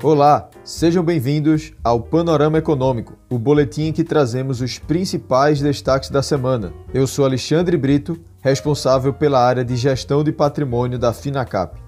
Olá, sejam bem-vindos ao Panorama Econômico, o boletim em que trazemos os principais destaques da semana. Eu sou Alexandre Brito, responsável pela área de gestão de patrimônio da Finacap.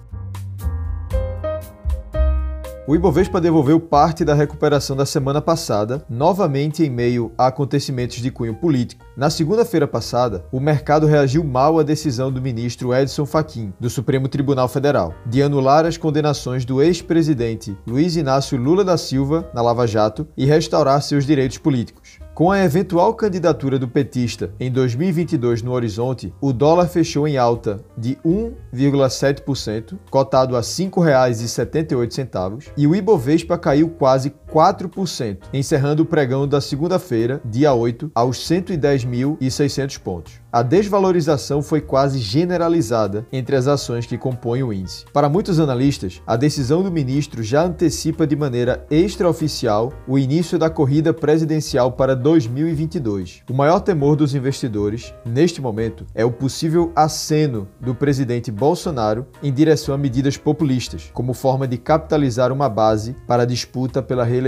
O Ibovespa devolveu parte da recuperação da semana passada, novamente em meio a acontecimentos de cunho político. Na segunda-feira passada, o mercado reagiu mal à decisão do ministro Edson Fachin, do Supremo Tribunal Federal, de anular as condenações do ex-presidente Luiz Inácio Lula da Silva na Lava Jato e restaurar seus direitos políticos. Com a eventual candidatura do petista em 2022 no horizonte, o dólar fechou em alta de 1,7%, cotado a R$ 5,78, e o Ibovespa caiu quase 4%, encerrando o pregão da segunda-feira, dia 8, aos 110.600 pontos. A desvalorização foi quase generalizada entre as ações que compõem o índice. Para muitos analistas, a decisão do ministro já antecipa de maneira extraoficial o início da corrida presidencial para 2022. O maior temor dos investidores, neste momento, é o possível aceno do presidente Bolsonaro em direção a medidas populistas, como forma de capitalizar uma base para a disputa pela reeleição.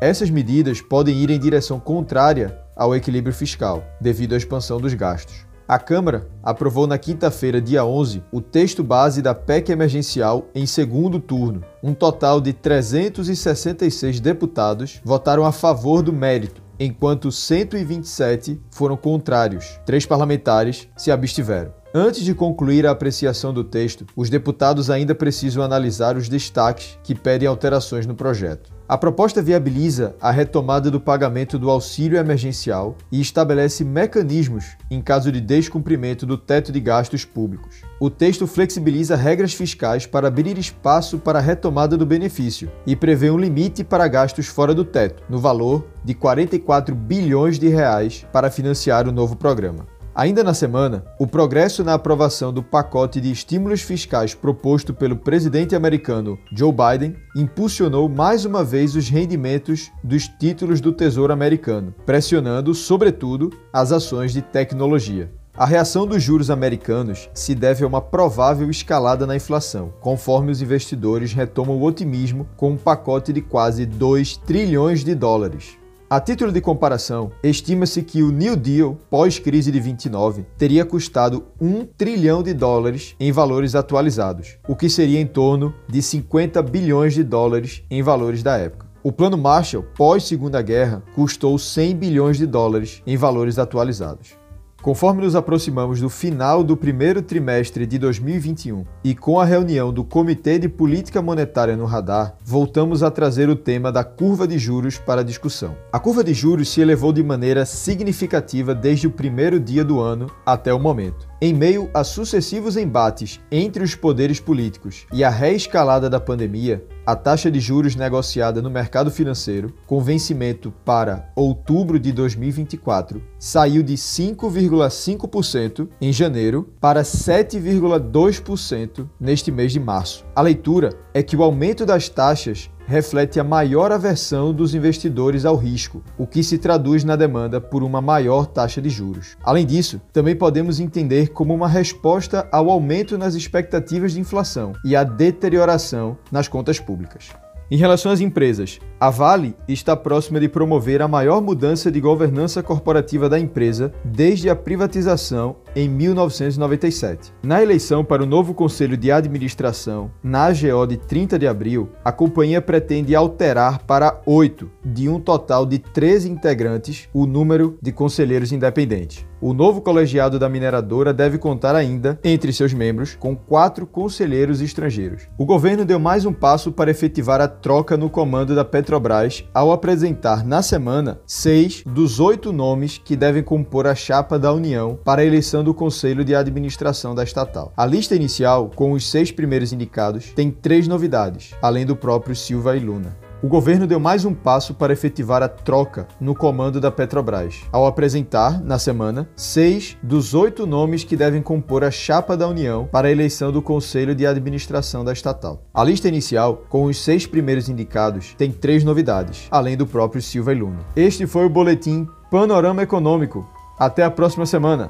Essas medidas podem ir em direção contrária ao equilíbrio fiscal, devido à expansão dos gastos. A Câmara aprovou na quinta-feira, dia 11, o texto base da PEC emergencial em segundo turno. Um total de 366 deputados votaram a favor do mérito, enquanto 127 foram contrários. Três parlamentares se abstiveram. Antes de concluir a apreciação do texto, os deputados ainda precisam analisar os destaques que pedem alterações no projeto. A proposta viabiliza a retomada do pagamento do auxílio emergencial e estabelece mecanismos em caso de descumprimento do teto de gastos públicos. O texto flexibiliza regras fiscais para abrir espaço para a retomada do benefício e prevê um limite para gastos fora do teto, no valor de 44 bilhões de reais para financiar o novo programa. Ainda na semana, o progresso na aprovação do pacote de estímulos fiscais proposto pelo presidente americano Joe Biden impulsionou mais uma vez os rendimentos dos títulos do Tesouro americano, pressionando, sobretudo, as ações de tecnologia. A reação dos juros americanos se deve a uma provável escalada na inflação, conforme os investidores retomam o otimismo com um pacote de quase 2 trilhões de dólares. A título de comparação, estima-se que o New Deal, pós-crise de 29, teria custado 1 trilhão de dólares em valores atualizados, o que seria em torno de 50 bilhões de dólares em valores da época. O Plano Marshall, pós-Segunda Guerra, custou 100 bilhões de dólares em valores atualizados. Conforme nos aproximamos do final do primeiro trimestre de 2021 e com a reunião do Comitê de Política Monetária no radar, voltamos a trazer o tema da curva de juros para discussão. A curva de juros se elevou de maneira significativa desde o primeiro dia do ano até o momento. Em meio a sucessivos embates entre os poderes políticos e a reescalada da pandemia, a taxa de juros negociada no mercado financeiro, com vencimento para outubro de 2024, saiu de 5,5% em janeiro para 7,2% neste mês de março. A leitura é que o aumento das taxas reflete a maior aversão dos investidores ao risco, o que se traduz na demanda por uma maior taxa de juros. Além disso, também podemos entender como uma resposta ao aumento nas expectativas de inflação e à deterioração nas contas públicas. Em relação às empresas, a Vale está próxima de promover a maior mudança de governança corporativa da empresa desde a privatização em 1997. Na eleição para o novo Conselho de Administração, na AGO de 30 de abril, a companhia pretende alterar para oito, de um total de 13 integrantes, o número de conselheiros independentes. O novo colegiado da mineradora deve contar ainda, entre seus membros, com quatro conselheiros estrangeiros. O governo deu mais um passo para efetivar a troca no comando da Petrobras ao apresentar na semana seis dos oito nomes que devem compor a chapa da União para a eleição do Conselho de Administração da estatal. A lista inicial, com os seis primeiros indicados, tem três novidades, além do próprio Silva e Luna o governo deu mais um passo para efetivar a troca no comando da Petrobras, ao apresentar, na semana, seis dos oito nomes que devem compor a chapa da União para a eleição do Conselho de Administração da estatal. A lista inicial, com os seis primeiros indicados, tem três novidades, além do próprio Silva e. Este foi o boletim Panorama Econômico. Até a próxima semana!